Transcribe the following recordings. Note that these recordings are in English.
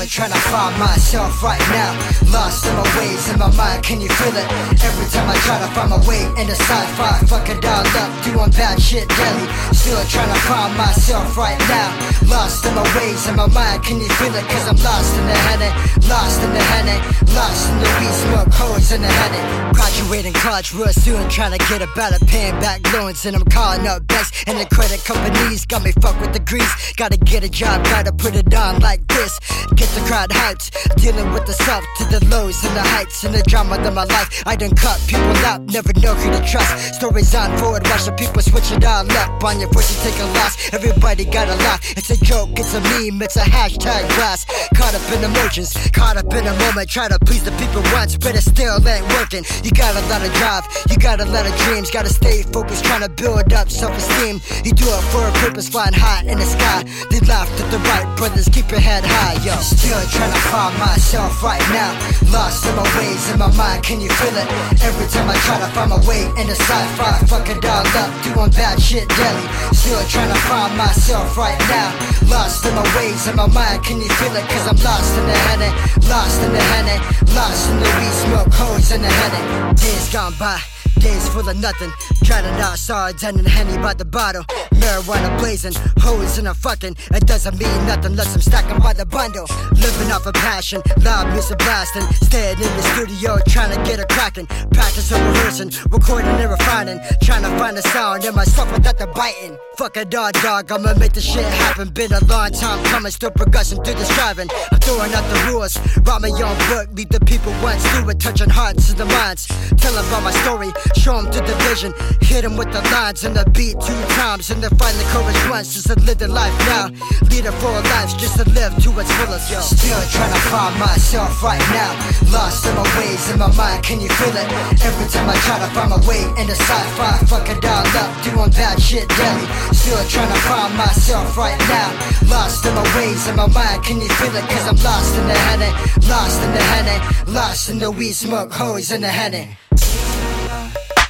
Still trying to find myself right now. Lost in my ways, in my mind, can you feel it? Every time I try to find my way in the sci-fi, fuck it all up, doing bad shit daily. Still trying to find myself right now. Lost in my ways, in my mind, can you feel it? Cause I'm lost in the headache, lost in the headache, lost in the weed smoke, holes in the headache. Graduating college, real soon, trying to get a better paying back loans, and I'm calling up banks and the credit companies. Got me fucked with the grease. Gotta get a job, gotta put it on like this. Get the crowd hyped, dealing with the south to the lows and the heights and the drama of my life. I done cut people out, never know who to trust. Stories on forward, watch the people switch it all up. On your voice, you take a loss. Everybody got a lot. It's a joke, it's a meme, it's a hashtag blast. Caught up in emotions, caught up in a moment. Try to please the people once, but it still ain't working. You got a lot of drive, you got a lot of dreams. Gotta stay focused, trying to build up self esteem. You do it for a purpose, flying high in the sky. They laughed at the Wright brothers, keep your head high, yo. Still trying to find myself right now. Lost in my ways, in my mind, can you feel it? Every time I try to find my way in the sci-fi, fuck it all up, doing bad shit daily. Still trying to find myself right now. Lost in my ways, in my mind, can you feel it? Cause I'm lost in the headache, lost in the headache, lost in the weed smoke, holes in the headache. Days gone by. Days full of nothing. To not sardine and henny by the bottle. Marijuana blazing, hoes in a fucking. It doesn't mean nothing unless I'm stacking by the bundle. Living off a passion, loud music blasting. Staying in the studio, trying to get a cracking. Practice and rehearsing, recording and refining. Trying to find a sound in myself without the biting. Fuck a dog, dog, I'ma make this shit happen. Been a long time coming, still progressing through the striving. I'm throwing out the rules, write my own book, lead the people once through it, touching hearts and the minds. Tell about my story, show them to the vision. Hit them with the lines and the beat two times, and then find the courage once just to live the life now. Lead a full life just to live to its fullest, yo. Still trying to find myself right now. Lost in my ways, in my mind, can you feel it? Every time I try to find my way in the sci-fi, fuck it all up, doing bad shit daily. Still trying to find myself right now. Lost in my ways, in my mind, can you feel it? Cause I'm lost in the headache, lost in the headache, lost in the weed smoke, hoes in the headache.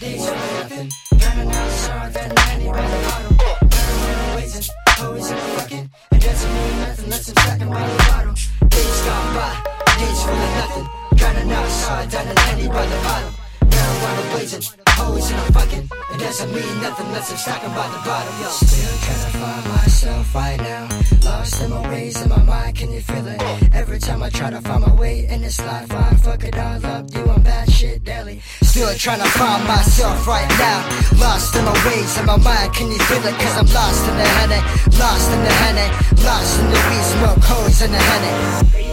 Days for nothing, kinda not sorry that anybody bottle. Marijuana blazing, always in the fucking. It doesn't mean nothing unless I'm stacking by the bottle. Days gone by, days full of nothing, kinda not sorry that anybody bottle. Marijuana blazing, always in the fucking. It doesn't mean nothing unless I'm stacking by the bottom. yo. Still trying to find myself right now. Lost in my ways, in my mind, can you feel it? Every time I try to find my way in this life, I fuck it all up, doing bad shit daily. Still trying to find myself right now. Lost in my ways, in my mind, can you feel it? Cause I'm lost in the headache, lost in the headache, lost in the weed smoke, holes in the headache.